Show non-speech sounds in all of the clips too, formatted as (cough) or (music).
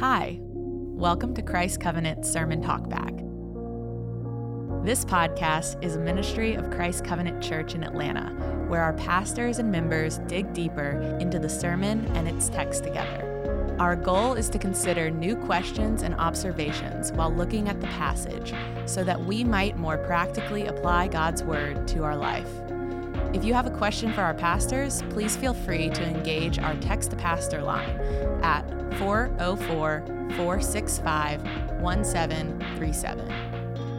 Hi, welcome to Christ Covenant Sermon Talkback. This podcast is a ministry of Christ Covenant Church in Atlanta, where our pastors and members dig deeper into the sermon and its text together. Our goal is to consider new questions and observations while looking at the passage so that we might more practically apply God's Word to our life. If you have a question for our pastors, please feel free to engage our text to pastor line at 404 465 1737.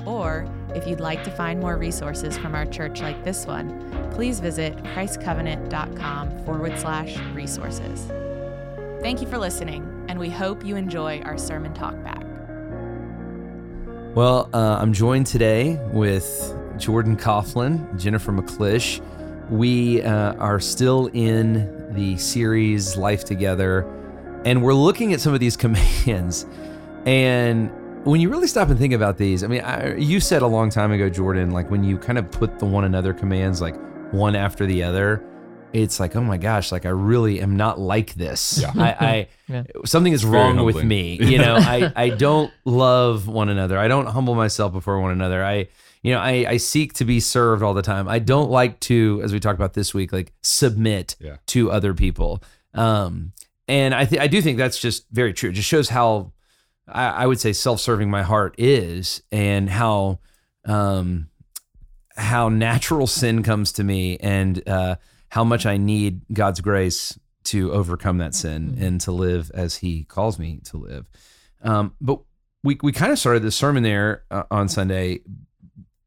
Or if you'd like to find more resources from our church like this one, please visit christcovenant.com forward slash resources. Thank you for listening, and we hope you enjoy our sermon talk back. Well, uh, I'm joined today with Jordan Coughlin, Jennifer McClish. We uh, are still in the series Life Together, and we're looking at some of these (laughs) commands. And when you really stop and think about these, I mean, I, you said a long time ago, Jordan, like when you kind of put the one another commands like one after the other, it's like, oh my gosh, like I really am not like this. Yeah. I, I (laughs) Yeah. something is wrong with me. You know, (laughs) I, I don't love one another. I don't humble myself before one another. I, you know, I, I seek to be served all the time. I don't like to, as we talked about this week, like submit Yeah. to other people. Um, and I, th- I do think that's just very true. It just shows how I, I would say self-serving my heart is, and how um, how natural (laughs) sin comes to me, and uh, how much I need God's grace to overcome that sin and to live as He calls me to live. Um, but we we kind of started this sermon there uh, on Sunday,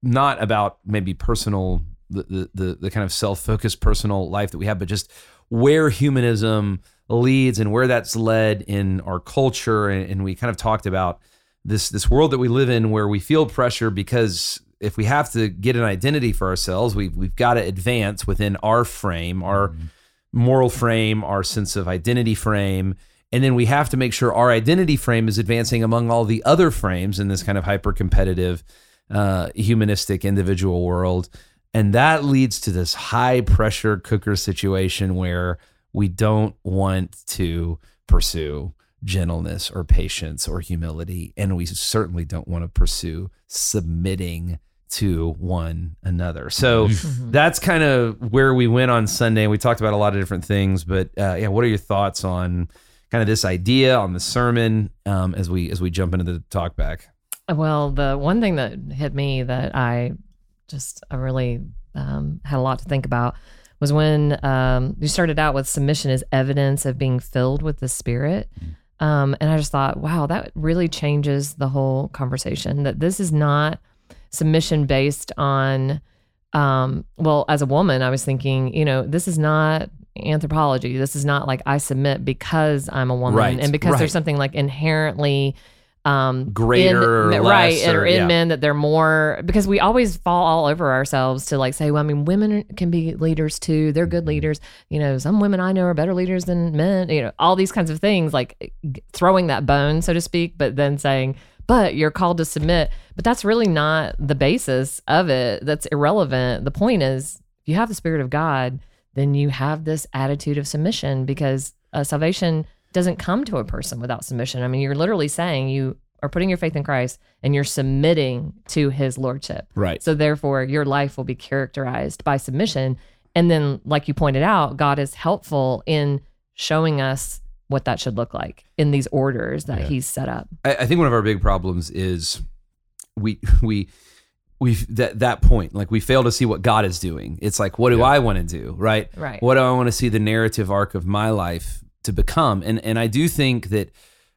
not about maybe personal the, the the the kind of self-focused personal life that we have, but just where humanism leads and where that's led in our culture. And, we kind of talked about this this world that we live in where we feel pressure because if we have to get an identity for ourselves, we've we've got to advance within our frame, our moral frame, our sense of identity frame. And then we have to make sure our identity frame is advancing among all the other frames in this kind of hyper competitive, uh, humanistic individual world. And that leads to this high pressure cooker situation where we don't want to pursue gentleness or patience or humility. And we certainly don't want to pursue submitting to one another. So that's kind of where we went on Sunday. We talked about a lot of different things, but uh, yeah, what are your thoughts on kind of this idea on the sermon um, as we as we jump into the talk back? Well, the one thing that hit me that I just I really um, had a lot to think about was when um, you started out with submission as evidence of being filled with the Spirit. Um, and I just thought, wow, that really changes the whole conversation. That this is not submission based on, um, well, as a woman, I was thinking, you know, this is not anthropology. This is not like I submit because I'm a woman Right, and because right. there's something like inherently um Greater or in, right less or, or- in yeah. men that they're more because we always fall all over ourselves to like say well i mean women can be leaders too. They're Mm-hmm. good leaders. You know some women i know are better leaders than men you know all these kinds of things like throwing that bone so to speak but then saying but you're called to submit. But that's really not the basis of it. That's irrelevant. The point is if you have the spirit of god then you have this attitude of submission because uh, salvation doesn't come to a person without submission. I mean, you're literally saying you are putting your faith in Christ and you're submitting to his lordship. Right. So therefore, your life will be characterized by submission. And then, like you pointed out, God is helpful in showing us what that should look like in these orders that Yeah. he's set up. I, I think one of our big problems is we we we that that point like we fail to see what God is doing. It's like what do Yeah. I want to do, right? Right. What do I want to see the narrative arc of my life to become? And and I do think that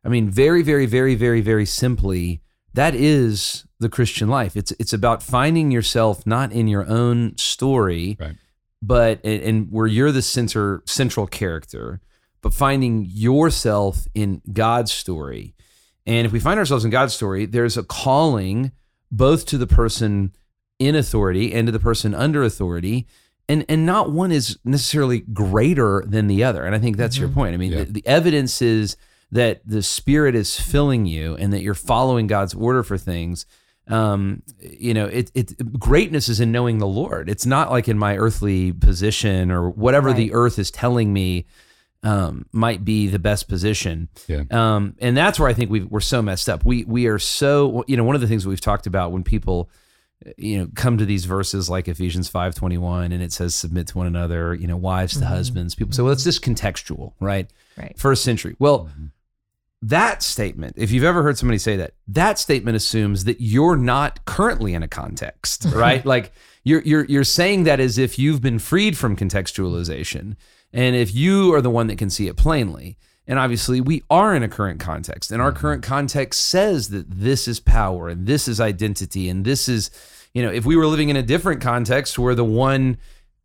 I mean very very very very very simply that is the Christian life. It's it's about finding yourself not in your own story, Right. but and, and where you're the center central character, but finding yourself in God's story. And if we find ourselves in God's story, there's a calling both to the person in authority and to the person under authority. And, and not one is necessarily greater than the other. And I think that's your point. I mean, Yeah. the, the evidence is that the Spirit is filling you and that you're following God's order for things. Um, you know, it, it greatness is in knowing the Lord. It's not like in my earthly position or whatever the earth is telling me um, might be the best position. Yeah. Um, and that's where I think we we're so messed up. We we are so you know one of the things that we've talked about when people you know come to these verses like Ephesians 5:21 and it says submit to one another, you know, wives to Mhm. husbands. People say, well, it's just contextual, right? Right. First century. Well, Mhm. that statement, if you've ever heard somebody say that, that statement assumes that you're not currently in a context, (laughs) right? like you're you're you're saying that as if you've been freed from contextualization, and if you are the one that can see it plainly. And obviously, we are in a current context, and our current context says that this is power, and this is identity, and this is, you know, if we were living in a different context where the one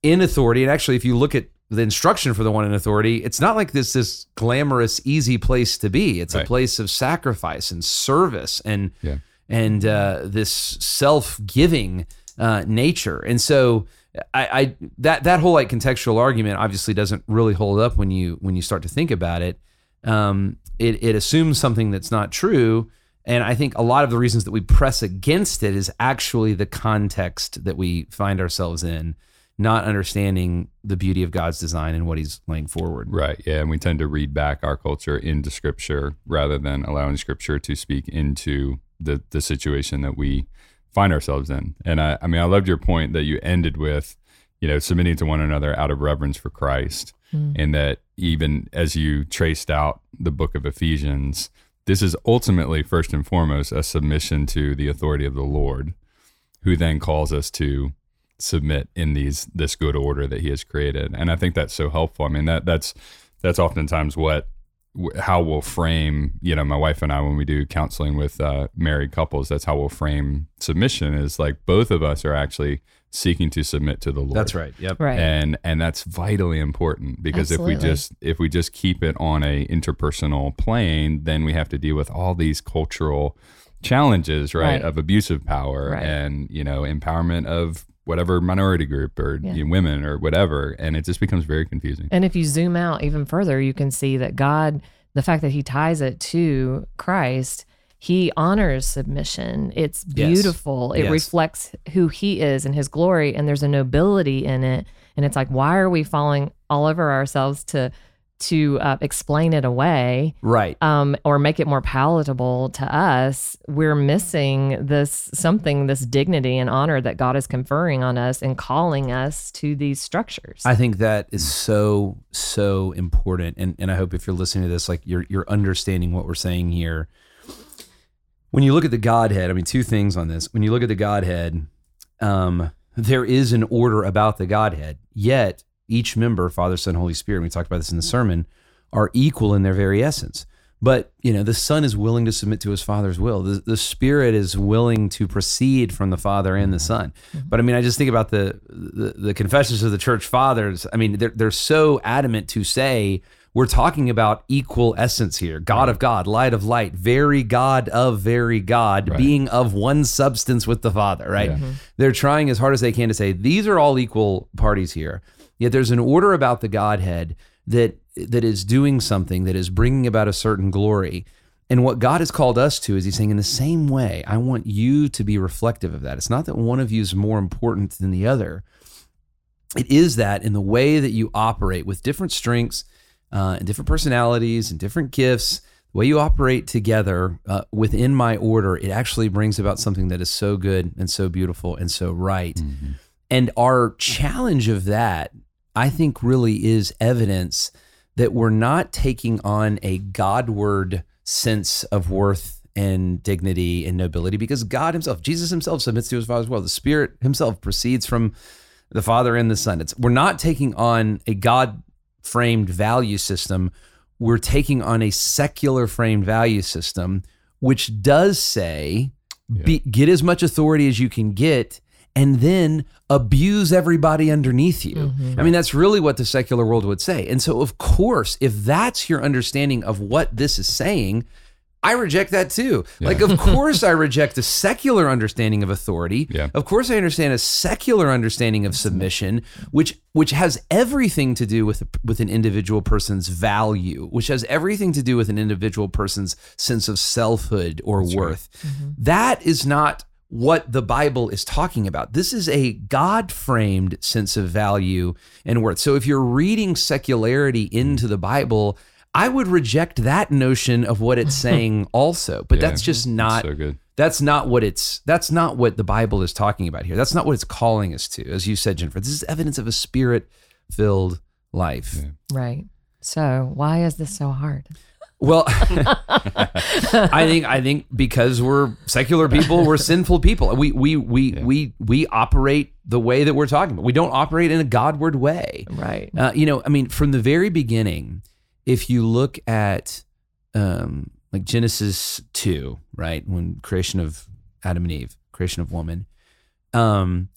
in authority, and actually, if you look at the instruction for the one in authority, it's not like this this glamorous, easy place to be. It's a place of sacrifice and service and Yeah. and uh, this self giving uh, nature. And so I, I that that whole like contextual argument obviously doesn't really hold up when you when you start to think about it. Um, it it assumes something that's not true. And I think a lot of the reasons that we press against it is actually the context that we find ourselves in, not understanding the beauty of God's design and what He's laying forward. Right. Yeah. And we tend to read back our culture into scripture rather than allowing scripture to speak into the, the situation that we find ourselves in. And I, I mean, I loved your point that you ended with, you know, submitting to one another out of reverence for Christ. Mm. And that even as you traced out the book of Ephesians, this is ultimately, first and foremost, a submission to the authority of the Lord, who then calls us to submit in these this good order that he has created. And i think that's so helpful. I mean that that's that's oftentimes what how we'll frame you know my wife and i when we do counseling with uh, married couples that's how we'll frame submission is like both of us are actually seeking to submit to the lord That's right. Yep. Right. and and that's vitally important because if we just if we just keep it on a interpersonal plane then we have to deal with all these cultural challenges right, Right. of abusive power Right. and you know empowerment of whatever minority group or Yeah. you know, women or whatever and it just becomes very confusing And if you zoom out even further, you can see that God, the fact that he ties it to Christ, he honors submission. It's Yes. beautiful. It Yes. reflects who he is and his glory, and there's a nobility in it. And it's like, why are we falling all over ourselves to to uh, explain it away Right. um, or make it more palatable to us? We're missing this something, this dignity and honor that God is conferring on us and calling us to these structures. I think that is so so important, and and I hope if you're listening to this, like you're you're understanding what we're saying here. When you look at the Godhead, I mean, two things on this. When you look at the Godhead, um, there is an order about the Godhead. Yet each member, Father, Son, Holy Spirit, we talked about this in the sermon, are equal in their very essence. But you know, the Son is willing to submit to His Father's will. The, the Spirit is willing to proceed from the Father and the Son. But I mean, I just think about the, the the confessions of the Church Fathers. I mean, they're they're so adamant to say we're talking about equal essence here: God of God, Light of Light, very God of very God, Right. being of one substance with the Father. Right? Yeah. Mm-hmm. They're trying as hard as they can to say these are all equal parties here. Yet there's an order about the Godhead that that is doing something that is bringing about a certain glory. And what God has called us to is He's saying, in the same way, I want you to be reflective of that. It's not that one of you is more important than the other. It is that in the way that you operate with different strengths uh, and different personalities and different gifts, the way you operate together uh, within my order, it actually brings about something that is so good and so beautiful and so right. Mhm. And our challenge of that, I think, really is evidence that we're not taking on a Godward sense of worth and dignity and nobility because God Himself, Jesus Himself, submits to His Father's will. The Spirit Himself proceeds from the Father and the Son. It's, we're not taking on a God framed value system. We're taking on a secular framed value system, which does say Yeah. be, get as much authority as you can get and then abuse everybody underneath you. Mhm. I mean, that's really what the secular world would say. And so, of course, if that's your understanding of what this is saying, I reject that too. Yeah. Like, of (laughs) course, I reject the secular understanding of authority. Yeah. Of course, I understand a secular understanding of submission, which which has everything to do with with an individual person's value, which has everything to do with an individual person's sense of selfhood or That's right. worth. Mm-hmm. That is not what the Bible is talking about. This is a God framed sense of value and worth. So if you're reading secularity into the Bible, I would reject that notion of what it's (laughs) saying also. But Yeah, that's just not so good. that's not what it's that's not what the Bible is talking about here. That's not what it's calling us to. As you said, Jennifer, this is evidence of a spirit filled life. Yeah. Right. So why is this so hard? Well, (laughs) (laughs) I think I think because we're secular people, we're sinful people. We we we we we operate the way that we're talking about. We don't operate in a Godward way. Right. Uh, you know, I mean, from the very beginning, if you look at um, like Genesis two, right, when creation of Adam and Eve, creation of woman, um,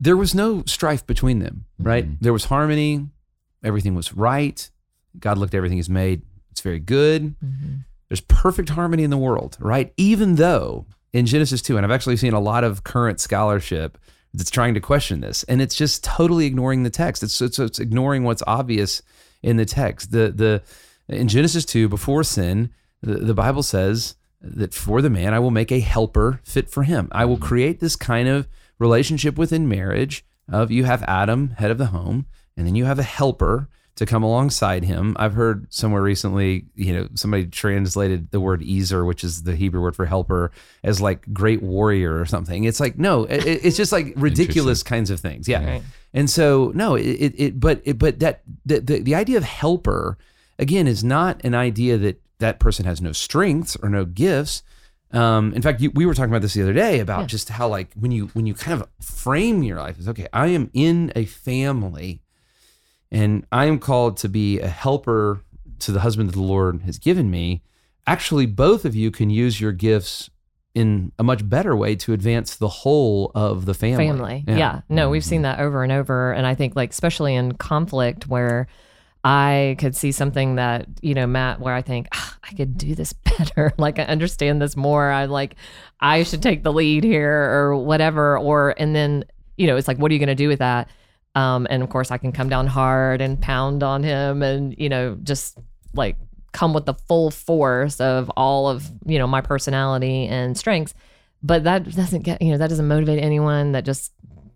there was no strife between them, right? Mhm. There was harmony. Everything was right. God looked at everything He's made. It's very good. Mhm. There's perfect harmony in the world, right? Even though in Genesis 2, and I've actually seen a lot of current scholarship that's trying to question this, and it's just totally ignoring the text. It's it's, it's ignoring what's obvious in the text. The the in Genesis 2, before sin, the, the Bible says that for the man I will make a helper fit for him. I will create this kind of relationship within marriage of you have Adam, head of the home, and then you have a helper to come alongside him. I've heard somewhere recently, you know, somebody translated the word Ezer, which is the Hebrew word for helper, as like great warrior or something. It's like no, it, it's just like (laughs) ridiculous kinds of things. Yeah, Right. and so no, it, it, it but it, but that the, the the idea of helper again is not an idea that that person has no strengths or no gifts. Um, in fact, you, we were talking about this the other day about Yeah. just how like when you when you kind of frame your life as okay, I am in a family, and I am called to be a helper to the husband that the Lord has given me. Actually, both of you can use your gifts in a much better way to advance the whole of the family. family. Yeah. No, we've seen that over and over. And I think, like, especially in conflict where I could see something that, you know, Matt, where I think, "Ah, I could do this (laughs) better. (laughs) like, I understand this more. I like, I should take the lead here or whatever. Or, and then, you know, it's like, what are you going to do with that? Um, and of course, I can come down hard and pound on him and, you know, just like come with the full force of all of, you know, my personality and strengths but that doesn't get you know that doesn't motivate anyone that just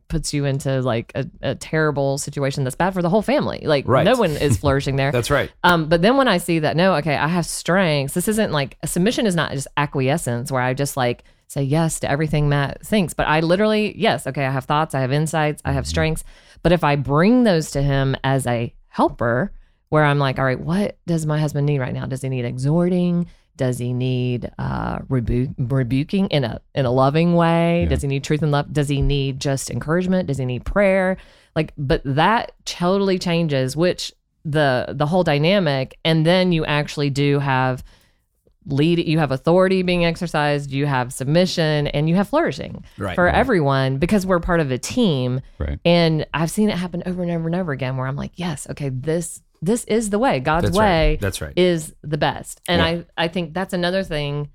puts you into like a, a terrible situation that's bad for the whole family like Right. no one is flourishing there (laughs) That's right. um, but then when I see that, no, okay, I have strengths. This isn't like submission is not just acquiescence where I just like say yes to everything Matt thinks, but I literally, yes, okay, I have thoughts, I have insights, I have strengths. But if I bring those to him as a helper, where I'm like, all right, what does my husband need right now? Does he need exhorting? Does he need uh, rebu- rebuking in a in a loving way? Yeah. Does he need truth and love? Does he need just encouragement? Does he need prayer? Like, but that totally changes which the the whole dynamic, and then you actually do have lead. You have authority being exercised. You have submission, and you have flourishing Right. for everyone because we're part of a team. Right. And I've seen it happen over and over and over again where I'm like, yes, okay, this this is the way. God's That's way right. That's right. is the best. And Yeah. I I think that's another thing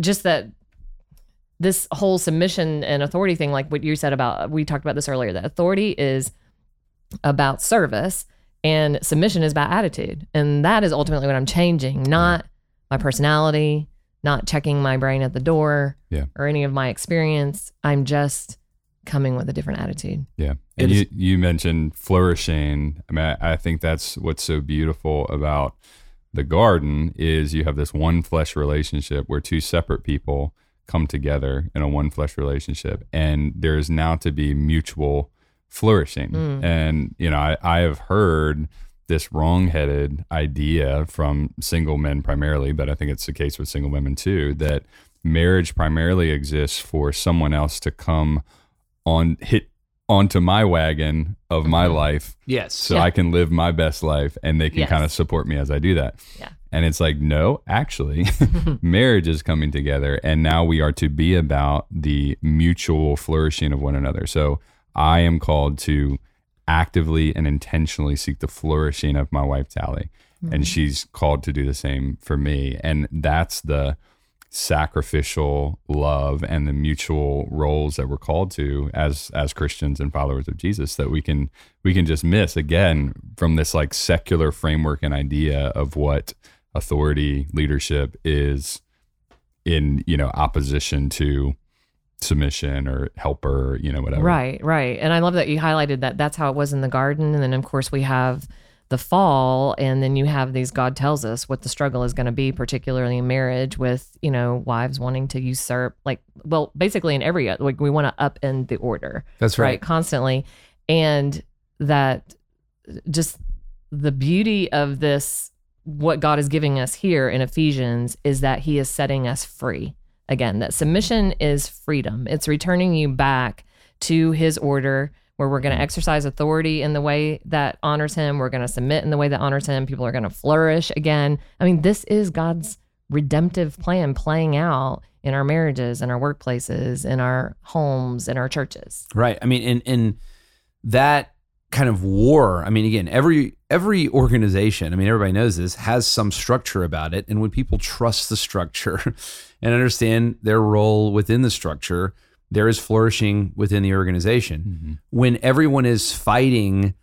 just that this whole submission and authority thing like what you said about we talked about this earlier that authority is about service and submission is about attitude. And that is ultimately what I'm changing, not my personality, not checking my brain at the door Yeah. or any of my experience. I'm just coming with a different attitude. Yeah. It And is- you, you mentioned flourishing. I mean, I, I think that's what's so beautiful about the garden is you have this one flesh relationship where two separate people come together in a one flesh relationship and there is now to be mutual flourishing. Mm. And, you know, I, I have heard this wrong-headed idea from single men primarily, but I think it's the case with single women too, that marriage primarily exists for someone else to come on hit onto my wagon of my Mhm. life yes. so Yeah. I can live my best life and they can Yes. kind of support me as I do that. Yeah. And it's like, no, actually, (laughs) (laughs) marriage is coming together and now we are to be about the mutual flourishing of one another. So I am called to actively and intentionally seek the flourishing of my wife Tally. And mm-hmm. she's called to do the same for me. And that's the sacrificial love and the mutual roles that we're called to as as Christians and followers of Jesus that we can we can just miss again from this like secular framework and idea of what authority leadership is in you know opposition to submission or helper, you know, whatever. Right, right. And I love that you highlighted that that's how it was in the garden. And then, of course, we have the fall. And then you have these God tells us what the struggle is going to be, particularly in marriage with, you know, wives wanting to usurp, like, well, basically in every, like, we want to upend the order. That's right. Constantly. And that just the beauty of this, what God is giving us here in Ephesians is that he is setting us free again that submission is freedom. It's returning you back to his order where we're going to mm-hmm. exercise authority in the way that honors him. We're going to submit in the way that honors him. People are going to flourish again. I mean this is god's redemptive plan playing out in our marriages in our workplaces in our homes in our churches. Right. I mean, in and that kind of war. I mean, again, every every organization. I mean, everybody knows this has some structure about it, and when people trust the structure (laughs) and understand their role within the structure, there is flourishing within the organization. When everyone is fighting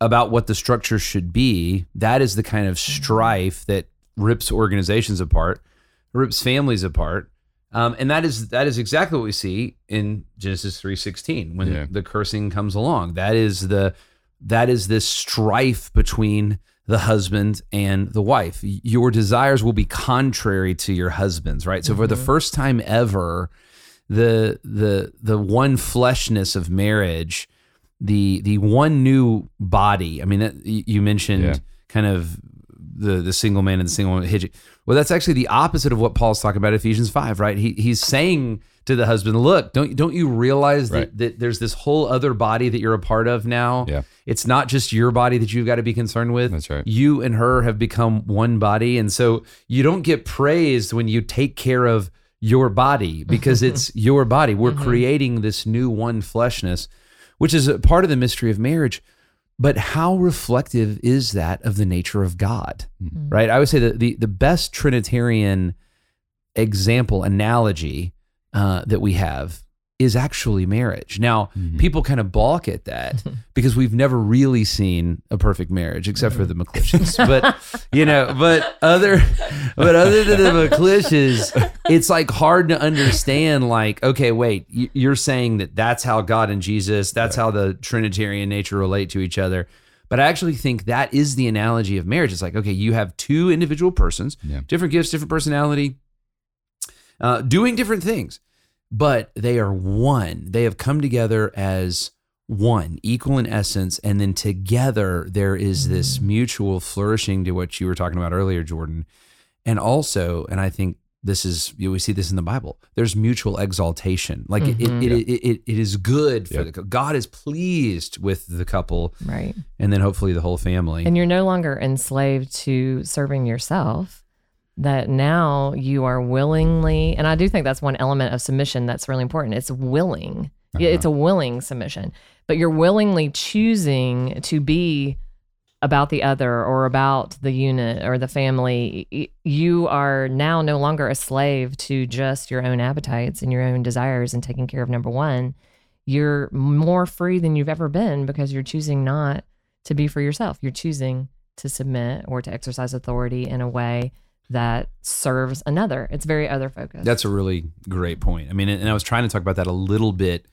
about what the structure should be, that is the kind of strife that rips organizations apart, rips families apart. Um, and that is that is exactly what we see in Genesis three sixteen when Yeah. the cursing comes along. That is the that is this strife between the husband and the wife. Your desires will be contrary to your husband's, right? So for the mm-hmm. first time ever, the the the one fleshness of marriage, the the one new body. I mean, that, you mentioned Yeah. kind of the the single man and the single woman. Well, that's actually the opposite of what Paul's talking about in Ephesians five, right? He he's saying to the husband, "Look, don't don't you realize that, Right. that there's this whole other body that you're a part of now? Yeah. It's not just your body that you've got to be concerned with. That's right. You and her have become one body, and so you don't get praised when you take care of your body (laughs) because it's your body. We're mm-hmm. creating this new one fleshness, which is a part of the mystery of marriage. But how reflective is that of the nature of God? Mm-hmm. Right? I would say that the, the best Trinitarian example, analogy uh, that we have is actually marriage. Now, people kind of balk at that (laughs) because we've never really seen a perfect marriage except for the McClishes. (laughs) but you know, but other but other than the McClishes, it's like hard to understand like okay, wait, you're saying that that's how God and Jesus, that's how the trinitarian nature relate to each other. But I actually think that is the analogy of marriage. It's like, okay, you have two individual persons, Yeah. different gifts, different personality, uh, doing different things, but they are one. They have come together as one, equal in essence, and then together there is this mutual flourishing to what you were talking about earlier, Jordan, and also, and I think this is you know, we see this in the Bible. There's mutual exaltation. Like it, it, it, it, it, it is good for Yeah. the God is pleased with the couple, right and then hopefully the whole family. and you're no longer enslaved to serving yourself that now you are willingly and i do think that's one element of submission that's really important. It's willing. Yeah, uh-huh. it's a willing submission. But you're willingly choosing to be about the other or about the unit or the family. You are now no longer a slave to just your own appetites and your own desires and taking care of number one. You're more free than you've ever been because you're choosing not to be for yourself. You're choosing to submit or to exercise authority in a way that serves another. It's very other focused. That's a really great point. I mean, and I was trying to talk about that a little bit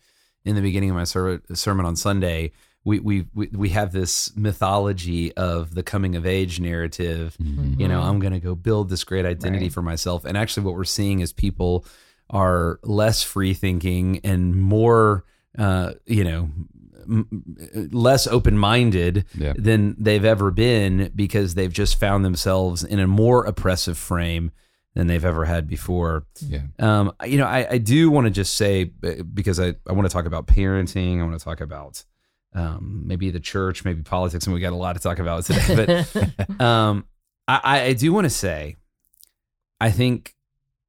in the beginning of my ser- sermon on Sunday. We, we we we have this mythology of the coming of age narrative. You know, I'm going to go build this great identity Right. for myself. And actually, what we're seeing is people are less free thinking and more, uh, you know, m- less open minded Yeah. than they've ever been because they've just found themselves in a more oppressive frame than they've ever had before. Yeah. Um, you know, I, I do want to just say because I, I want to talk about parenting. I want to talk about um, maybe the church, maybe politics, and we got a lot to talk about today. But (laughs) um, I, I- I do want to say, I think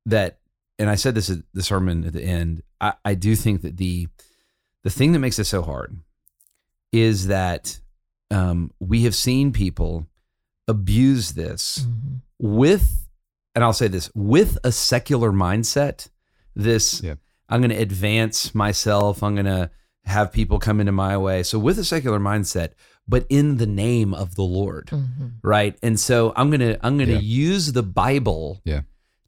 that, and I said this at the sermon at the end. I, I do think that the the thing that makes it so hard is that um, we have seen people abuse this Mhm. with, and I'll say this with a secular mindset. This Yeah. I'm going to advance myself. I'm going to have people come into my way. So with a secular mindset, but in the name of the Lord, Mhm. right? And so I'm gonna I'm gonna Yeah. use the Bible Yeah.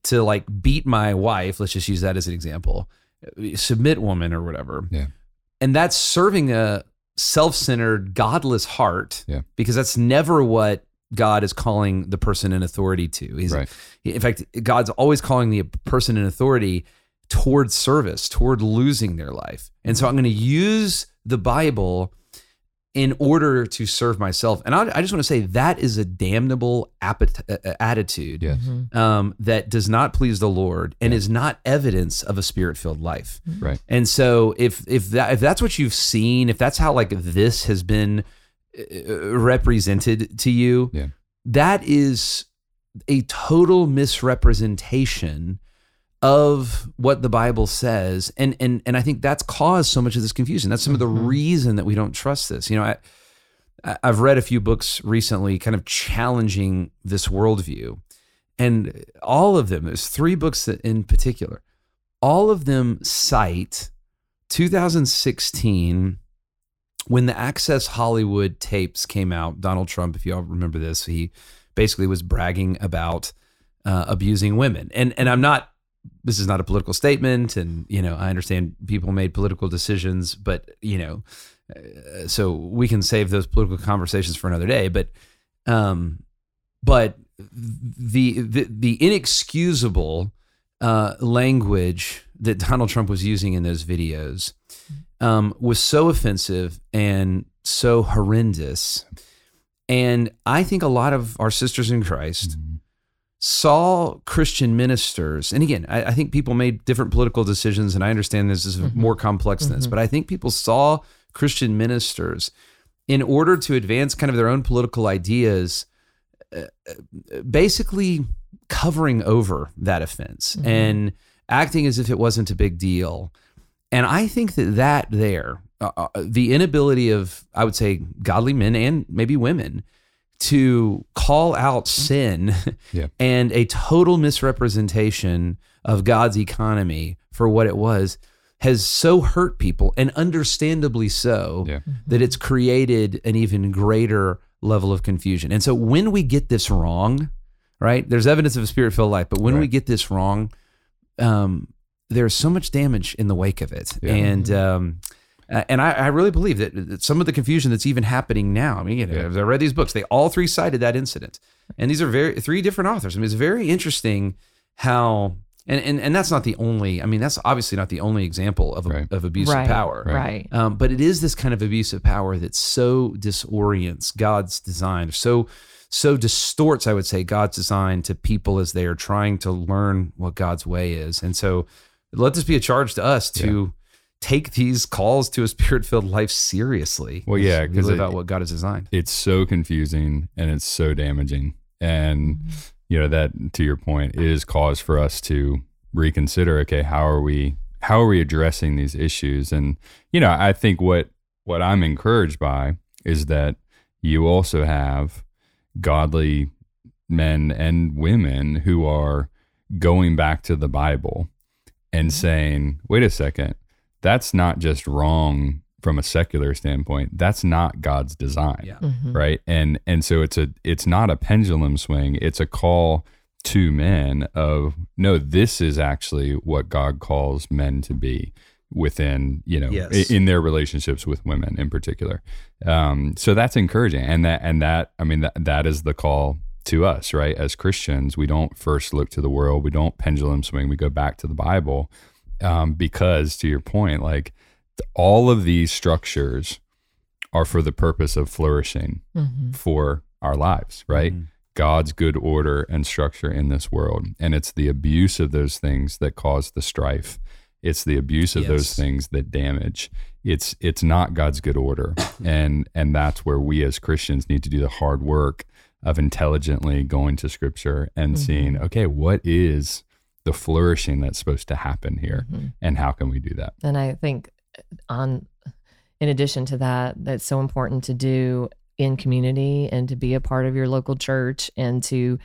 to like beat my wife. Let's just use that as an example. submit woman or whatever. Yeah. And that's serving a self-centered, godless heart. Yeah. Because that's never what God is calling the person in authority to. He's Right. in fact, God's always calling the person in authority toward service, toward losing their life. And so I'm going to use the Bible in order to serve myself. And I, I just want to say that is a damnable appet- uh, attitude Yes. Mhm. um, that does not please the Lord and is not evidence of a spirit-filled life. Right. And so if if that if that's what you've seen, if that's how like this has been uh, represented to you, Yeah. that is a total misrepresentation of what the Bible says. And and and I think that's caused so much of this confusion. That's some of the Mhm. reason that we don't trust this. You know, I I- I've read a few books recently kind of challenging this worldview. And all of them, there's three books that in particular, all of them cite 2016 when the Access Hollywood tapes came out. Donald Trump, if you all remember this, he basically was bragging about uh, abusing women. And and I'm not this is not a political statement and you know I understand people made political decisions but you know uh, so we can save those political conversations for another day but um but the the, the inexcusable uh, language that Donald Trump was using in those videos um, was so offensive and so horrendous. And I think a lot of our sisters in Christ Mhm. Saw Christian ministers, and again, I, I think people made different political decisions, and I understand this is Mhm. more complex than this, Mhm. but I think people saw Christian ministers in order to advance kind of their own political ideas, uh, uh, basically covering over that offense Mhm. and acting as if it wasn't a big deal. And I think that that there, uh, uh, the inability of, I would say, godly men and maybe women to call out sin Yeah. and a total misrepresentation of God's economy for what it was has so hurt people and understandably so Yeah. that it's created an even greater level of confusion. And so when we get this wrong, right? There's evidence of a spirit-filled life, but when we get this wrong, um, there's so much damage in the wake of it. Yeah. And um, uh, and I, I really believe that, that some of the confusion that's even happening now. I mean, you know, Yeah. I read these books, they all three cited that incident, and these are very three different authors. I mean, it's very interesting how. And, and, and that's not the only. I mean, that's obviously not the only example of, a, Right. of abuse right. of power. Right. Um, but it is this kind of abuse of power that so disorients God's design, so so distorts, I would say, God's design to people as they are trying to learn what God's way is. And so, let this be a charge to us to take these calls to a spirit-filled life seriously. Well, yeah, because we 'cause live it- out what God has designed. it's so confusing and it's so damaging. And mm-hmm. you know that to your point is cause for us to reconsider okay how are we how are we addressing these issues? And you know i think what what i'm encouraged by is that you also have godly men and women who are going back to the bible and mm-hmm. saying wait a second that's not just wrong from a secular standpoint. That's not god's design Yeah. Mhm. right? And and so it's a it's not a pendulum swing. It's a call to men of no this is actually what god calls men to be within you know Yes. i- in their relationships with women in particular. Um so that's encouraging. And that and that i mean that that is the call to us right? As christians we don't first look to the world. We don't pendulum swing. We go back to the bible um because to your point like all of these structures are for the purpose of flourishing Mhm. for our lives, right? Mhm. God's good order and structure in this world. And it's the abuse of those things that cause the strife. It's the abuse of those things that damage. It's it's not God's good order. (coughs) and and that's where we as Christians need to do the hard work of intelligently going to scripture and seeing, okay, what is the flourishing that's supposed to happen here? Mhm. And how can we do that? And I think on in addition to that, that's so important to do in community and to be a part of your local church and to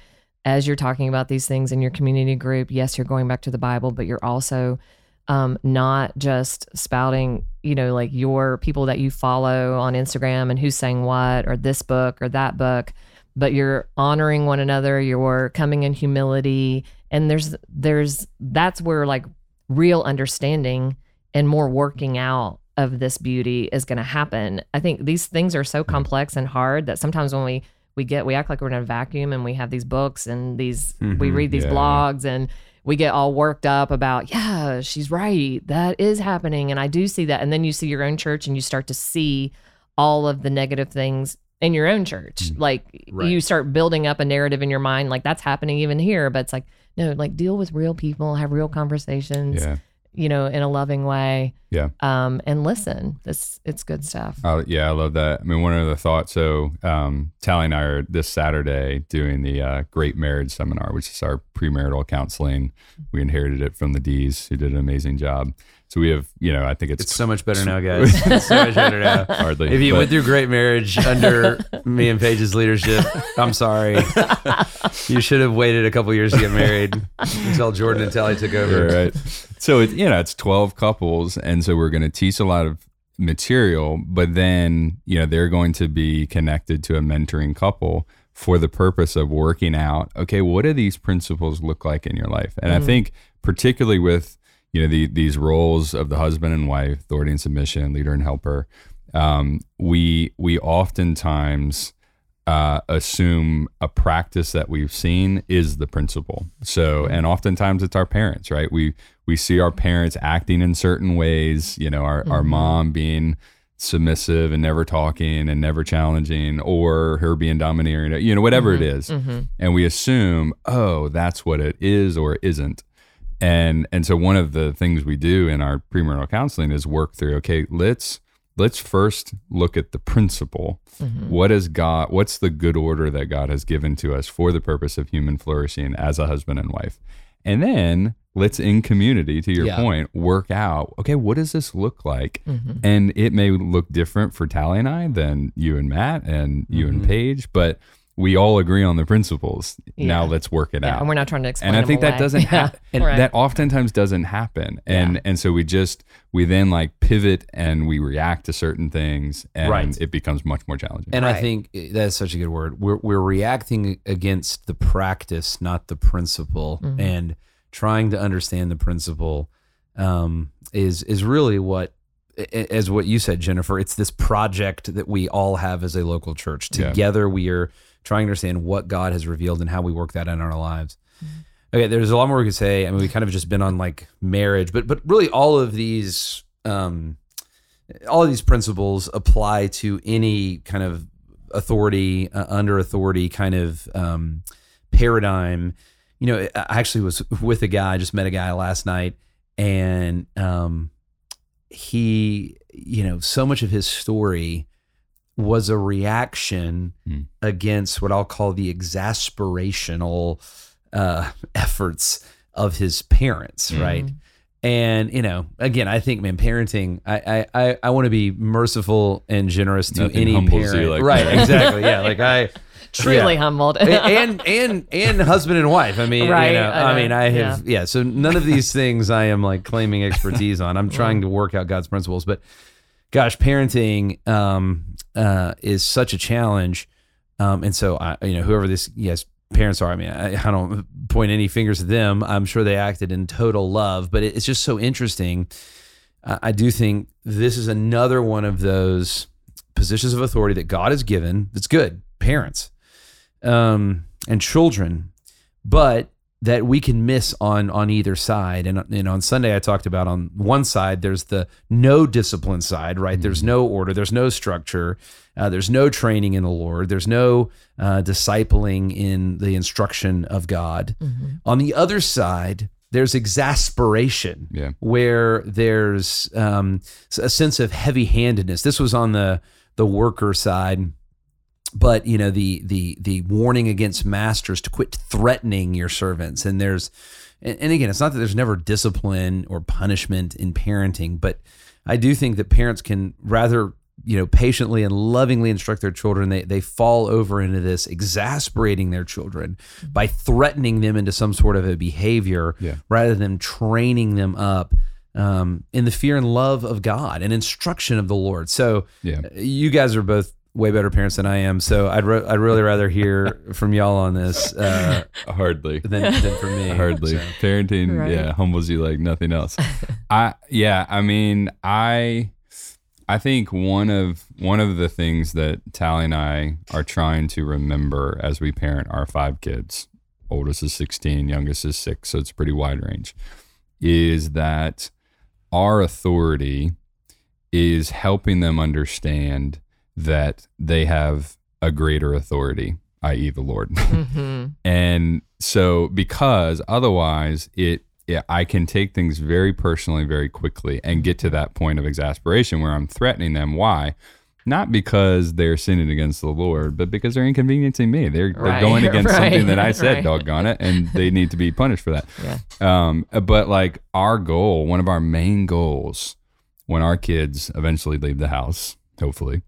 as you're talking about these things in your community group, yes, you're going back to the Bible, but you're also um, not just spouting, you know, like your people that you follow on Instagram and who's saying what or this book or that book, but you're honoring one another, you're coming in humility, and there's there's that's where like real understanding and more working out of this beauty is going to happen. I think these things are so complex and hard that sometimes when we we get we act like we're in a vacuum and we have these books and these we Mhm. read these Yeah. blogs and we get all worked up about yeah she's right that is happening and I do see that and then you see your own church and you start to see all of the negative things in your own church like Right. you start building up a narrative in your mind like that's happening even here but it's like no like deal with real people have real conversations Yeah. you know in a loving way Yeah. um and listen it's it's good stuff Oh, yeah, I love that. I mean, one of the thoughts. So, um, Tally and I are this Saturday doing the uh, Great Marriage Seminar, which is our premarital counseling. We inherited it from the D's, who did an amazing job. So we have, you know, I think it's, It's so much better now, (laughs) guys. It's so much better now. hardly. If you but- went through great marriage under me and Paige's leadership, I'm sorry. you should have waited a couple years to get married until Jordan and Tally took over. Yeah, right. So it's you know it's twelve couples, and so we're going to teach a lot of material, but then you know they're going to be connected to a mentoring couple for the purpose of working out. Okay, what do these principles look like in your life? And I mm. think particularly with you know the, these roles of the husband and wife, authority and submission, leader and helper, um, we we oftentimes uh, assume a practice that we've seen is the principle. So, and oftentimes it's our parents, right? We we see our parents acting in certain ways. You know, our our mom being submissive and never talking and never challenging, or her being domineering. You know, whatever it is, mm-hmm. and we assume, oh, that's what it is or isn't. And and so one of the things we do in our premarital counseling is work through. Okay, let's let's first look at the principle. What is God? What's the good order that God has given to us for the purpose of human flourishing as a husband and wife? And then let's, in community, to your Yeah. point, work out. Okay, what does this look like? Mm-hmm. And it may look different for Tally and I than you and Matt and you and Paige, but we all agree on the principles. Now let's work it yeah, out and we're not trying to explain and I them think that away. doesn't (laughs) happen. And right. that oftentimes doesn't happen. And Yeah. and so we just we then like pivot and we react to certain things, and Right. it becomes much more challenging. And I think that's such a good word. We're we're reacting against the practice, not the principle, and trying to understand the principle um, is is really what, as what you said, Jennifer. It's this project that we all have as a local church. Yeah. Together, we are trying to understand what God has revealed and how we work that in our lives. Okay, there's a lot more we could say. I mean, we kind of just been on like marriage, but but really all of these. Um, all of these principles apply to any kind of authority uh, under authority kind of um, paradigm you know i actually was with a guy i just met a guy last night and um, he you know so much of his story was a reaction Hmm. against what i'll call the exasperational uh, (laughs) efforts of his parents right Mhm. and you know, again, I think, man, parenting. I I I, I want to be merciful and generous to Nothing any parent. you like right? that. Exactly. Yeah. Like I (laughs) truly yeah. humbled and and and husband and wife. I mean, Right, you know, I I, mean, I have yeah. So none of these things I am like claiming expertise on. I'm (laughs) trying to work out God's principles, but gosh, parenting um, uh, is such a challenge. Um, and so I, you know, whoever this yes parents are, I mean, I, I don't point any fingers at them. I'm sure they acted in total love, but it, it's just so interesting. I, I do think this is another one of those positions of authority that God has given. That's good, parents um, and children, but that we can miss on on either side. And, and on Sunday, I talked about on one side, there's the no discipline side, right? There's no order, there's no structure, uh, there's no training in the Lord, there's no uh, discipling in the instruction of God. On the other side, there's exasperation Yeah. where there's um, a sense of heavy-handedness. This was on the the worker side, but you know the the the warning against masters to quit threatening your servants. And there's and, again, it's not that there's never discipline or punishment in parenting, but I do think that parents can rather you know patiently and lovingly instruct their children they they fall over into this exasperating their children by threatening them into some sort of a behavior Yeah. rather than training them up um, in the fear and love of God and instruction of the Lord. So Yeah. you guys are both way better parents than I am. So I'd re- I'd really rather hear (laughs) from y'all on this uh, Hardly. than than from me. Hardly. So, Parenting, Right. yeah, humbles you like nothing else. (laughs) I yeah, I mean, I I think one of one of the things that Tally and I are trying to remember as we parent our five kids, oldest is 16, youngest is 6, so it's a pretty wide range, is that our authority is helping them understand that they have a greater authority, i.e. the Lord. (laughs) hmm And so, because otherwise, it, yeah, I can take things very personally, very quickly, and get to that point of exasperation where I'm threatening them. Why? Not because they're sinning against the Lord, but because they're inconveniencing me. They're, they're going against (laughs) right, something that I said, right. doggone it, and they need to be punished for that. (laughs) Yeah. Um, but like our goal, one of our main goals when our kids eventually leave the house, hopefully,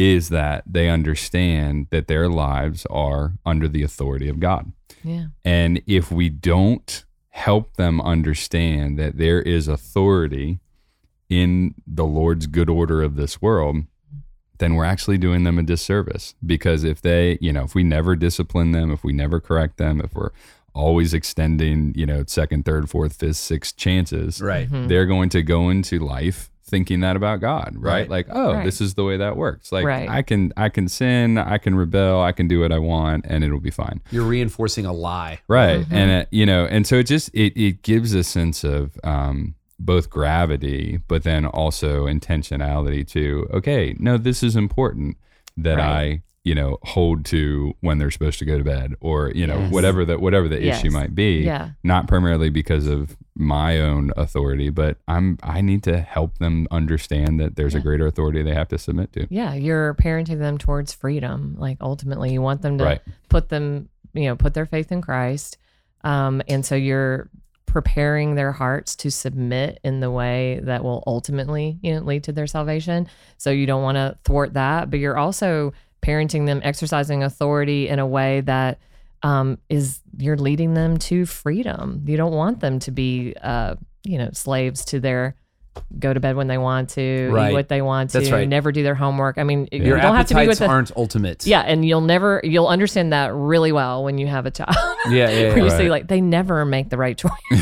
is that they understand that their lives are under the authority of God. Yeah. And if we don't help them understand that there is authority in the Lord's good order of this world, then we're actually doing them a disservice. Because if they, you know, if we never discipline them, if we never correct them, if we're always extending, you know, second, third, fourth, fifth, sixth chances, right. Mhm. they're going to go into life thinking that about God, right? Right. Like, oh, Right. this is the way that works. Like Right. I can I can sin, I can rebel, I can do what I want and it'll be fine. You're reinforcing a lie. Right. Mhm. And it, you know, and so it just it it gives a sense of um both gravity but then also intentionality to okay, no, this is important that Right. I you know hold to when they're supposed to go to bed or you know Yes. whatever the whatever the issue might be Yeah. not primarily because of my own authority, but I'm I need to help them understand that there's a greater authority they have to submit to. Yeah. You're parenting them towards freedom. Like ultimately, you want them to Right. put them, you know, put their faith in Christ. Um, and so you're preparing their hearts to submit in the way that will ultimately, you know, lead to their salvation. So you don't want to thwart that, but you're also parenting them, exercising authority in a way that um, is you're leading them to freedom. You don't want them to be, uh, you know, slaves to their go to bed when they want to, Right. eat what they want to, That's right. never do their homework. I mean, you Your don't have to be with appetites the, aren't ultimate. yeah, and you'll never you'll understand that really well when you have a child. Yeah. Yeah. (laughs) Where you yeah. see like they never make the right choice. (laughs)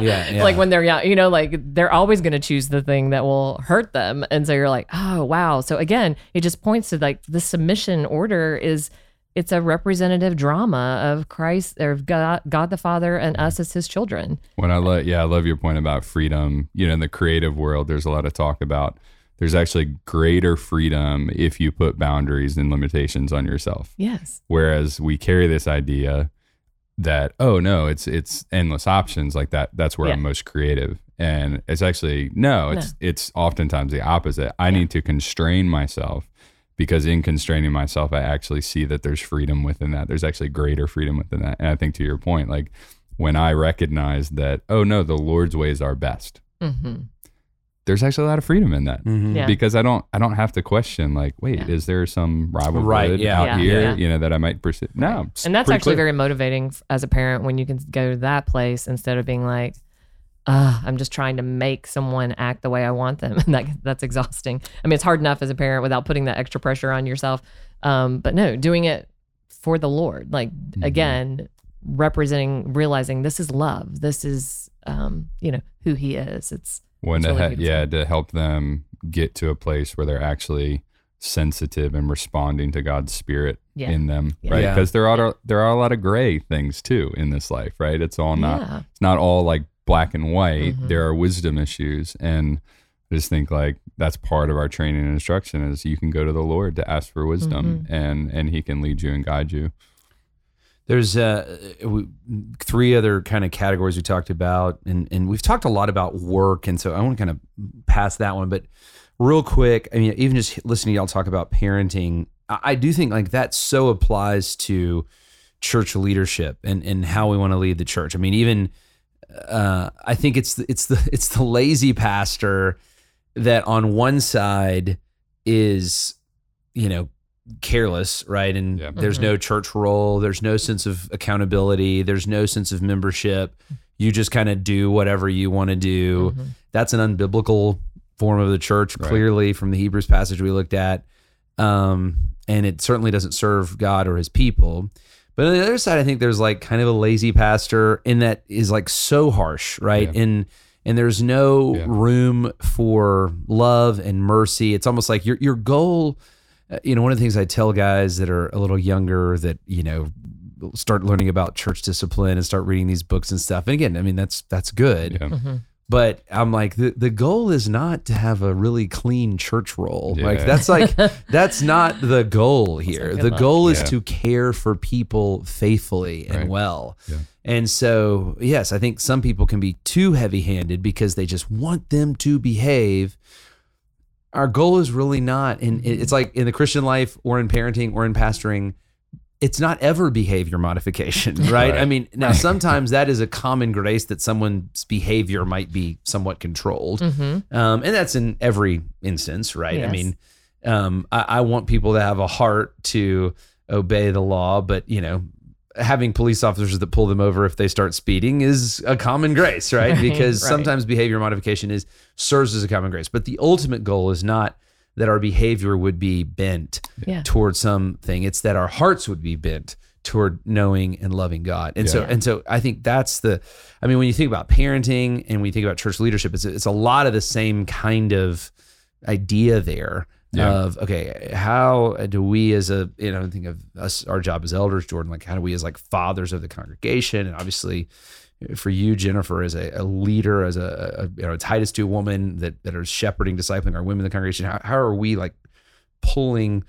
Yeah, (laughs) yeah. Like when they're young, you know, like they're always going to choose the thing that will hurt them, and so you're like, oh wow. So again, it just points to like the submission order is it's a representative drama of Christ or of God, God the Father, and us as His children. When I love yeah, I love your point about freedom. You know, in the creative world there's a lot of talk about there's actually greater freedom if you put boundaries and limitations on yourself. Yes. Whereas we carry this idea that oh no, it's it's endless options like that. That's where Yeah. I'm most creative. And it's actually no, it's it's oftentimes the opposite. I need to constrain myself because in constraining myself, I actually see that there's freedom within that. There's actually greater freedom within that. And I think to your point, like when I recognize that, oh no, the Lord's ways are best. hmm There's actually a lot of freedom in that Mhm. Yeah. because I don't I don't have to question like, wait, Yeah. is there some rival Right, good yeah. out Yeah, here, yeah. you know, that I might pursue? No, it's And that's actually clear. very motivating as a parent when you can go to that place instead of being like, uh, I'm just trying to make someone act the way I want them. (laughs) And that, that's exhausting. I mean, it's hard enough as a parent without putting that extra pressure on yourself. Um, but no, doing it for the Lord, like Mm-hmm. again, representing, realizing this is love. This is, um, you know, who he is. It's, when It's to really he- yeah to help them get to a place where they're actually sensitive and responding to God's spirit Yeah. in them, Yeah. right? Yeah. Because there are there are a lot of gray things too in this life, right? It's all not yeah. it's not all like black and white. Mhm. There are wisdom issues, and I just think like that's part of our training and instruction is you can go to the Lord to ask for wisdom, Mm-hmm. and and He can lead you and guide you. There's uh, three other kind of categories we talked about, and and we've talked a lot about work, and so I want to kind of pass that one. But real quick, I mean, even just listening to y'all talk about parenting, I, I do think like that so applies to church leadership and and how we want to lead the church. I mean, even uh, I think it's the, it's the it's the lazy pastor that on one side is you know careless right and Yeah. there's no church roll there's no sense of accountability there's no sense of membership you just kind of do whatever you want to do Mhm. that's an unbiblical form of the church Right. clearly from the hebrews passage we looked at um, and it certainly doesn't serve God or His people. But on the other side, I think there's like kind of a lazy pastor in that is like so harsh, right? Yeah. And and there's no Yeah. room for love and mercy. It's almost like your your goal. uh, You know, one of the things I tell guys that are a little younger that you know start learning about church discipline and start reading these books and stuff. And again, I mean that's that's good. Yeah. Mm-hmm. But I'm like the the goal is not to have a really clean church roll. Like that's like (laughs) that's not the goal here. good The luck. goal is Yeah. to care for people faithfully and Right. well. Yeah. And so, yes, I think some people can be too heavy-handed because they just want them to behave. Our goal is really not and it's like in the Christian life or in parenting or in pastoring it's not ever behavior modification, right? (laughs) Right. I mean, now sometimes that is a common grace that someone's behavior might be somewhat controlled. Mm-hmm. Um, and that's in every instance, right? I mean, um, I, I want people to have a heart to obey the law, but you know, having police officers that pull them over if they start speeding is a common grace, right? Right, because right. sometimes behavior modification is serves as a common grace, but the ultimate goal is not that our behavior would be bent Yeah. toward something; it's that our hearts would be bent toward knowing and loving God. And so, Yeah. and so, I think that's the. I mean, when you think about parenting and when you think about church leadership, it's it's a lot of the same kind of idea there Yeah. of okay how do we as a you know think of us our job as elders jordan like how do we as like fathers of the congregation and obviously for you jennifer as a, a leader as a, a you know a titus 2 woman that that are shepherding discipling our women in the congregation how, how are we like pulling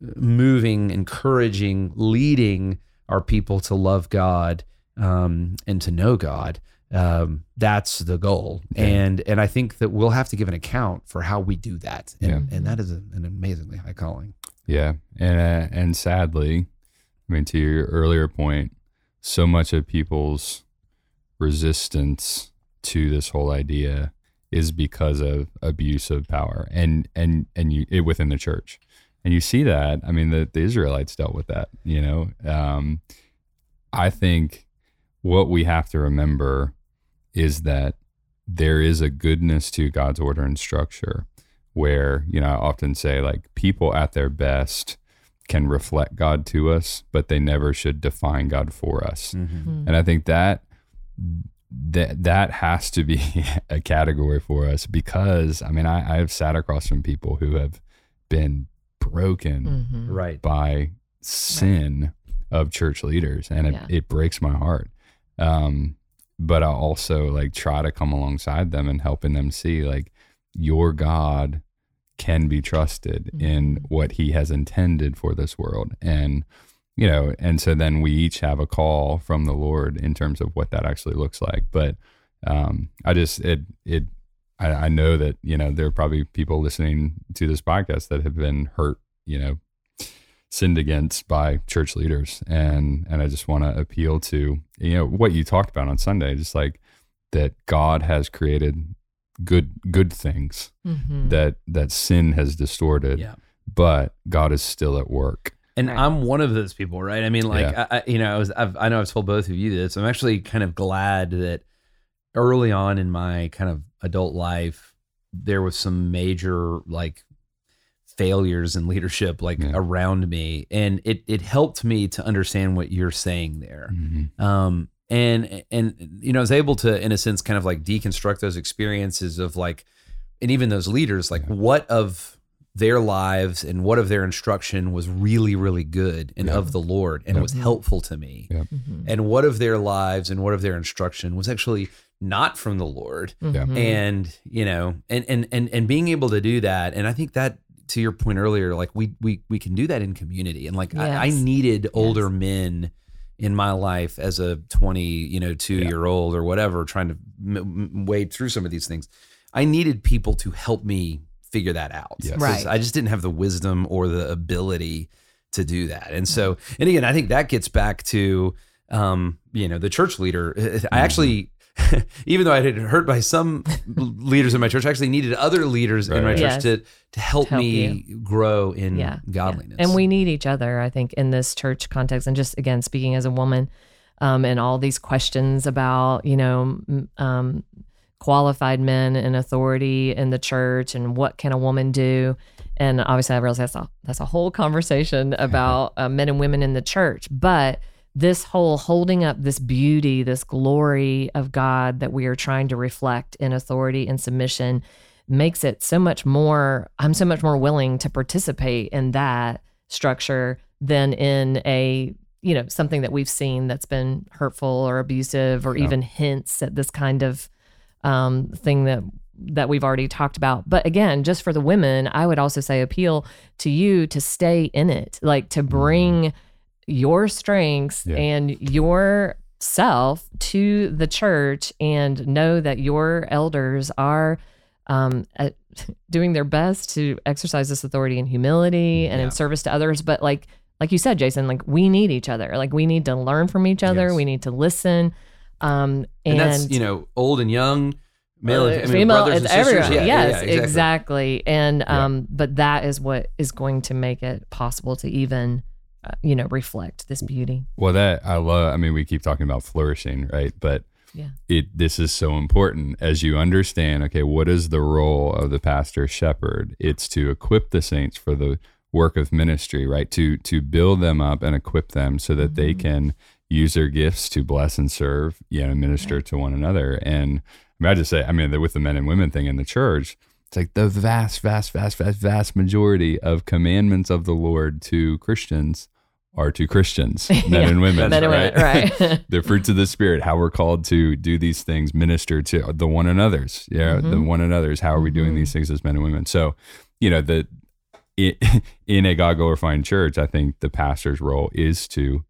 moving encouraging leading our people to love god um, and to know god? Um, that's the goal. Yeah. and and i think that we'll have to give an account for how we do that. And, Yeah. and that is a, an amazingly high calling. Yeah, and uh, and sadly, I mean, to your earlier point, so much of people's resistance to this whole idea is because of abuse of power and and and you it, within the church, and you see that. I mean, the, the Israelites dealt with that. You know, um, I think what we have to remember is that there is a goodness to God's order and structure where, you know, I often say like people at their best can reflect God to us, but they never should define God for us. Mm-hmm. And I think that that that has to be (laughs) a category for us because I mean I, I have sat across from people who have been broken Mm-hmm. right by sin of church leaders and it, Yeah. it breaks my heart um but i also like try to come alongside them and helping them see like your god can be trusted in Mhm. what he has intended for this world and you know and so then we each have a call from the lord in terms of what that actually looks like. But um i just it it I, I know that you know there are probably people listening to this podcast that have been hurt you know sinned against by church leaders. And and I just want to appeal to you know what you talked about on Sunday just like that God has created good good things Mm-hmm. that that sin has distorted yeah. but God is still at work and Right. i'm one of those people right i mean like Yeah. I, I you know i was I've, i know i've told both of you this i'm actually kind of glad that early on in my kind of adult life there was some major like failures in leadership like Yeah. around me and it it helped me to understand what you're saying there um and and you know i was able to in a sense kind of like deconstruct those experiences of like and even those leaders like Yeah. what of their lives and what of their instruction was really really good and Yeah. of the lord and Yeah. was helpful to me Yeah. Mm-hmm. and what of their lives and what of their instruction was actually not from the lord Mm-hmm. and you know and and and and being able to do that and i think that to your point earlier like we we we can do that in community and like I, I needed older men in my life as a 20 you know 2 Yeah. year old or whatever trying to m- m- wade through some of these things i needed people to help me figure that out Yes. 'Cause Right. i just didn't have the wisdom or the ability to do that and so and again i think that gets back to um you know the church leader i actually (laughs) even though I had been hurt by some leaders in my church, I actually needed other leaders in my church Yes. to to help, Help me grow in yeah, godliness. yeah. And we need each other, I think, in this church context. And just again, speaking as a woman, um, and all these questions about, you know, um, qualified men in authority in the church and what can a woman do. and obviously I realize that's a that's a whole conversation (laughs) about uh, men and women in the church, but this whole holding up this beauty, this glory of God that we are trying to reflect in authority and submission makes it so much more I'm so much more willing to participate in that structure than in a you know something that we've seen that's been hurtful or abusive or Yeah. even hints at this kind of um, thing that that we've already talked about. But again, just for the women, I would also say appeal to you to stay in it, like to bring your strengths Yeah. and your self to the church and know that your elders are um, (laughs) doing their best to exercise this authority in humility and Yeah. in service to others. But like, like you said, Jason, like we need each other. Like we need to learn from each other. Yes. We need to listen. Um, And, and, that's, you know, old and young, male and uh, I mean, female, brothers and sisters. everyone. Yeah, yes, yeah, exactly. And Yeah. um, but that is what is going to make it possible to even, uh, you know, reflect this beauty. Well, that I love. I mean, we keep talking about flourishing, right? But Yeah. it this is so important as you understand. Okay, what is the role of the pastor shepherd? It's to equip the saints for the work of ministry, right? To to build them up and equip them so that they Mhm. can use their gifts to bless and serve, you know, minister to one another. And I mean, I just say, I mean, with the men and women thing in the church, it's like the vast, vast, vast, vast, vast majority of commandments of the Lord to Christians are to Christians, (laughs) men Yeah. and women, Men and right? women, right. (laughs) (laughs) the fruits of the spirit, how we're called to do these things, minister to the one another's, yeah, the Mhm. one another's. How are we doing these things as men and women? So, you know, the in a God glorifying church, I think the pastor's role is to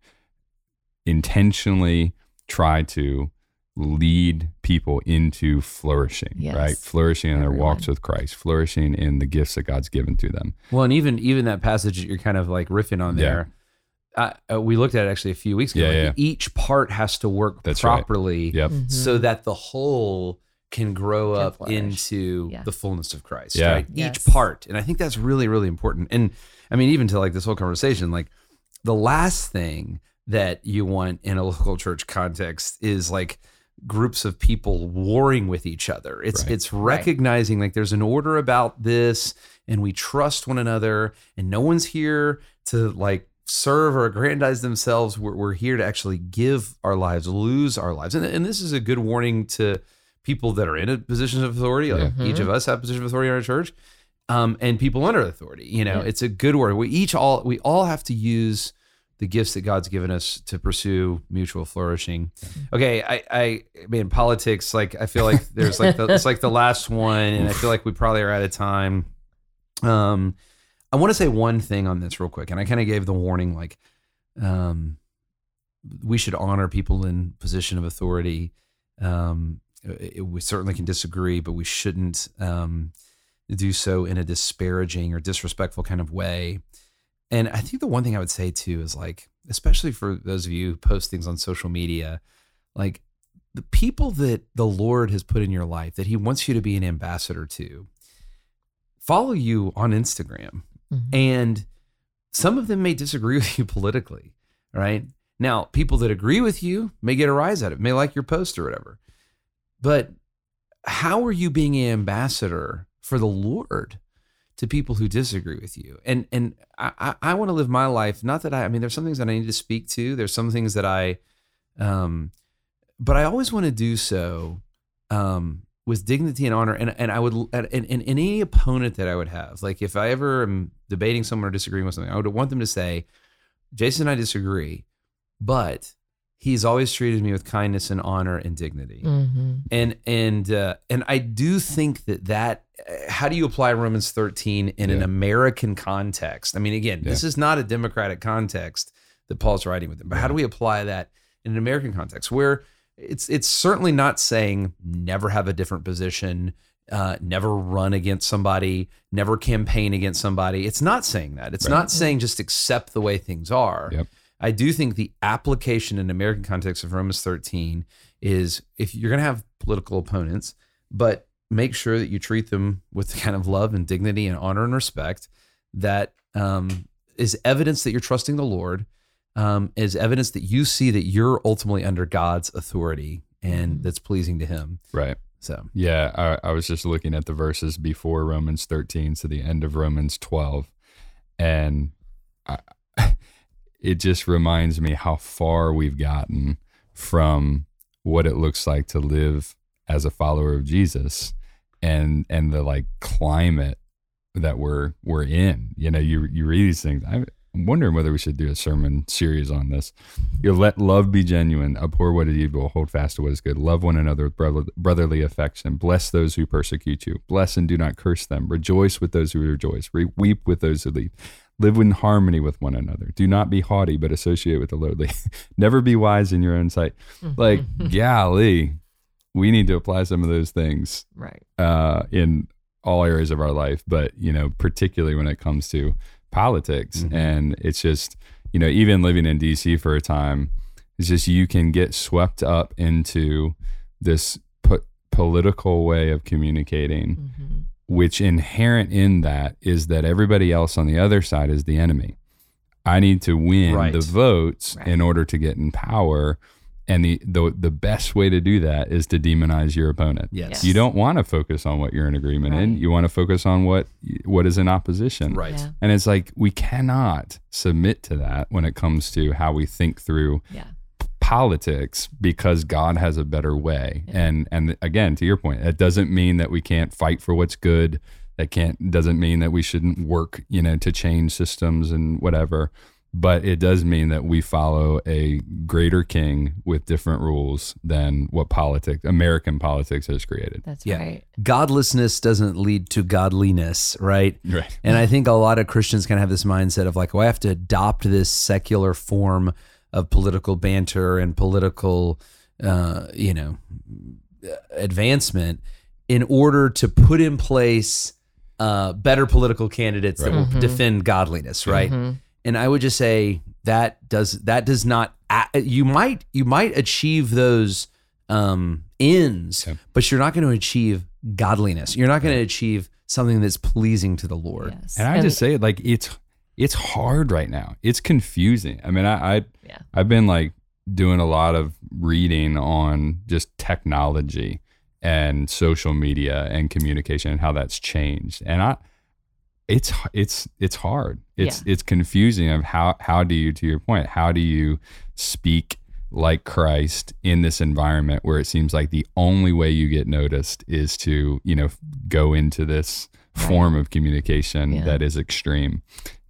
intentionally try to lead people into flourishing, Yes. right? Flourishing in their Everyone. walks with Christ, flourishing in the gifts that God's given to them. Well, and even even that passage that you're kind of like riffing on Yeah. there, uh, uh, we looked at it actually a few weeks ago. Yeah, like yeah. Each part has to work That's right. properly Yep. Mhm. so that the whole can grow Can up flourish. into Yeah. the fullness of Christ. Yeah. Right? Yes. Each part, and I think that's really really important. And I mean, even to like this whole conversation, like the last thing that you want in a local church context is like groups of people warring with each other. It's Right. it's recognizing like there's an order about this and we trust one another and no one's here to like serve or aggrandize themselves. We're, we're here to actually give our lives, lose our lives. And, and this is a good warning to people that are in a position of authority. Like Yeah. each of us have a position of authority in our church. Um, and people under authority, you know, Yeah. it's a good word. We each all we all have to use the gifts that God's given us to pursue mutual flourishing. Okay, I, I mean politics. Like I feel like there's like the, it's like the last one, and I feel like we probably are out of time. Um, I want to say one thing on this real quick, and I kind of gave the warning like, um, we should honor people in position of authority. Um, it- we certainly can disagree, but we shouldn't um, do so in a disparaging or disrespectful kind of way. And I think the one thing I would say too is like, especially for those of you who post things on social media, like the people that the Lord has put in your life that He wants you to be an ambassador to, follow you on Instagram. Mhm. And some of them may disagree (laughs) with you politically, right? Now, people that agree with you may get a rise out of it, may like your post or whatever. But how are you being an ambassador for the Lord to people who disagree with you? And and I, I, want to live my life. Not that I I mean there's some things that I need to speak to. There's some things that I um but I always want to do so um with dignity and honor and and I would and, and any opponent that I would have like if I ever am debating someone or disagreeing with something I would want them to say Jason and I disagree but he's always treated me with kindness and honor and dignity Mhm. and and uh, and I do think that that uh, how do you apply Romans 13 in an American context? I mean, again, this is not a democratic context that Paul's writing with them, but how do we apply that in an American context where it's it's certainly not saying never have a different position, uh, never run against somebody, never campaign against somebody. It's not saying that. It's Right. not saying just accept the way things are. Yep. I do think the application in American context of Romans 13 is if you're going to have political opponents, but make sure that you treat them with the kind of love and dignity and honor and respect that um, is evidence that you're trusting the Lord, um, is evidence that you see that you're ultimately under God's authority and that's pleasing to Him. Right. So Yeah, I, I was just looking at the verses before Romans 13 to the end of Romans 12, and I, it just reminds me how far we've gotten from what it looks like to live as a follower of Jesus, and and the like climate that we're we're in. You know, you you read these things. I'm wondering whether we should do a sermon series on this. You let love be genuine, abhor what is evil, hold fast to what is good, love one another with brotherly affection, bless those who persecute you, bless and do not curse them, rejoice with those who rejoice, Re- weep with those who weep. Live in harmony with one another. Do not be haughty, but associate with the lowly. (laughs) Never be wise in your own sight. Like, (laughs) golly, we need to apply some of those things Right. uh, in all areas of our life, but you know, particularly when it comes to politics. Mhm. And it's just, you know, even living in DC for a time, it's just you can get swept up into this po- political way of communicating, hmm which inherent in that is that everybody else on the other side is the enemy. I need to win Right. the votes Right. in order to get in power. And the, the the best way to do that is to demonize your opponent. yes, You don't want to focus on what you're in agreement in. You want to focus on what what is in opposition. right. Yeah. And it's like we cannot submit to that when it comes to how we think through Yeah. Politics because God has a better way. Yeah. And and again, to your point, it doesn't mean that we can't fight for what's good. That can't doesn't mean that we shouldn't work, you know, to change systems and whatever. But it does mean that we follow a greater king with different rules than what politics American politics has created. That's Yeah. right. Godlessness doesn't lead to godliness, right? Right. And I think a lot of Christians kind of have this mindset of like, well, I have to adopt this secular form of political banter and political, uh, you know, advancement in order to put in place uh, better political candidates that will Right. Mhm. defend godliness, right? Mhm. And I would just say that does that does not you might you might achieve those um, ends, Yeah. but you're not going to achieve godliness. You're not going to achieve something that's pleasing to the Lord. Yes. And I just say it like it's it's hard right now. It's confusing. I mean, I, I Yeah. I've been like doing a lot of reading on just technology and social media and communication and how that's changed. And I it's it's it's hard. It's it's confusing of how how do you to your point, how do you speak like Christ in this environment where it seems like the only way you get noticed is to, you know, go into this Right. form of communication Yeah. that is extreme.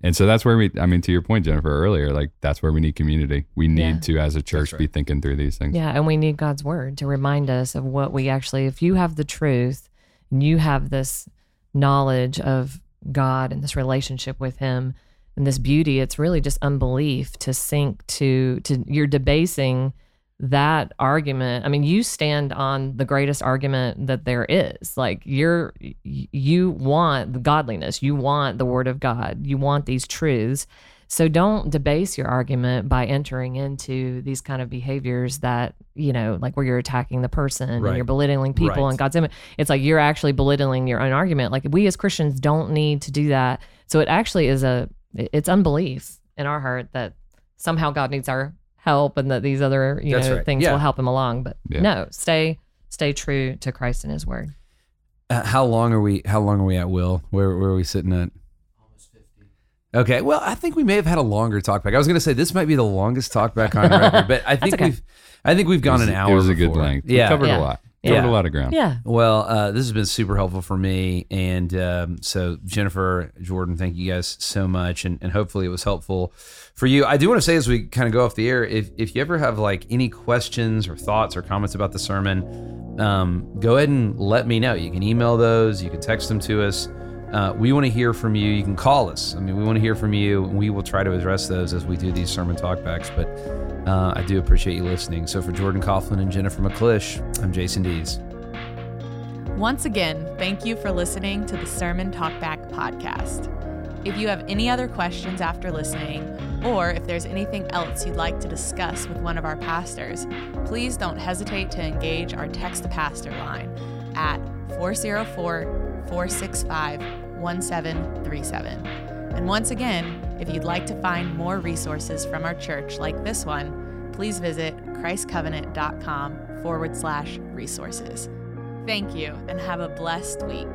And so that's where we, I mean, to your point, Jennifer, earlier, like that's where we need community. We need Yeah. to, as a church, right. be thinking through these things. Yeah, and we need God's word to remind us of what we actually, if you have the truth and you have this knowledge of God and this relationship with Him and this beauty, it's really just unbelief to sink to, to you're debasing that argument. I mean, you stand on the greatest argument that there is. Like you're, you want the godliness, you want the word of God, you want these truths. So don't debase your argument by entering into these kind of behaviors that, you know, like where you're attacking the person Right. and you're belittling people Right. and God's image. It's like you're actually belittling your own argument. Like we as Christians don't need to do that. So it actually is a it's unbelief in our heart that somehow God needs our help and that these other, you That's know, right. things Yeah. will help him along. But Yeah. no, stay stay true to Christ and his word. Uh, how long are we? How long are we at? Will where where are we sitting at? Okay, well, I think we may have had a longer talk back. I was going to say this might be the longest talk back on record, but I (laughs) think okay. we've, I think we've gone was, an hour. It was a good before. length. We Yeah, covered Yeah. a lot. Yeah. Covered a lot of ground. Yeah. Well, uh, this has been super helpful for me. And um, so, Jennifer, Jordan, thank you guys so much. And, and hopefully, it was helpful for you. I do want to say, as we kind of go off the air, if, if you ever have like any questions or thoughts or comments about the sermon, um, go ahead and let me know. You can email those, you can text them to us. Uh, we want to hear from you. You can call us. I mean, we want to hear from you. and We will try to address those as we do these sermon talkbacks. But uh, I do appreciate you listening. So, for Jordan Coughlin and Jennifer McClish, I'm Jason Dees. Once again, thank you for listening to the Sermon Talkback podcast. If you have any other questions after listening, or if there's anything else you'd like to discuss with one of our pastors, please don't hesitate to engage our Text to Pastor line at 404 465 1737. And once again, if you'd like to find more resources from our church like this one, please visit christcovenant.com forward slash resources. Thank you and have a blessed week.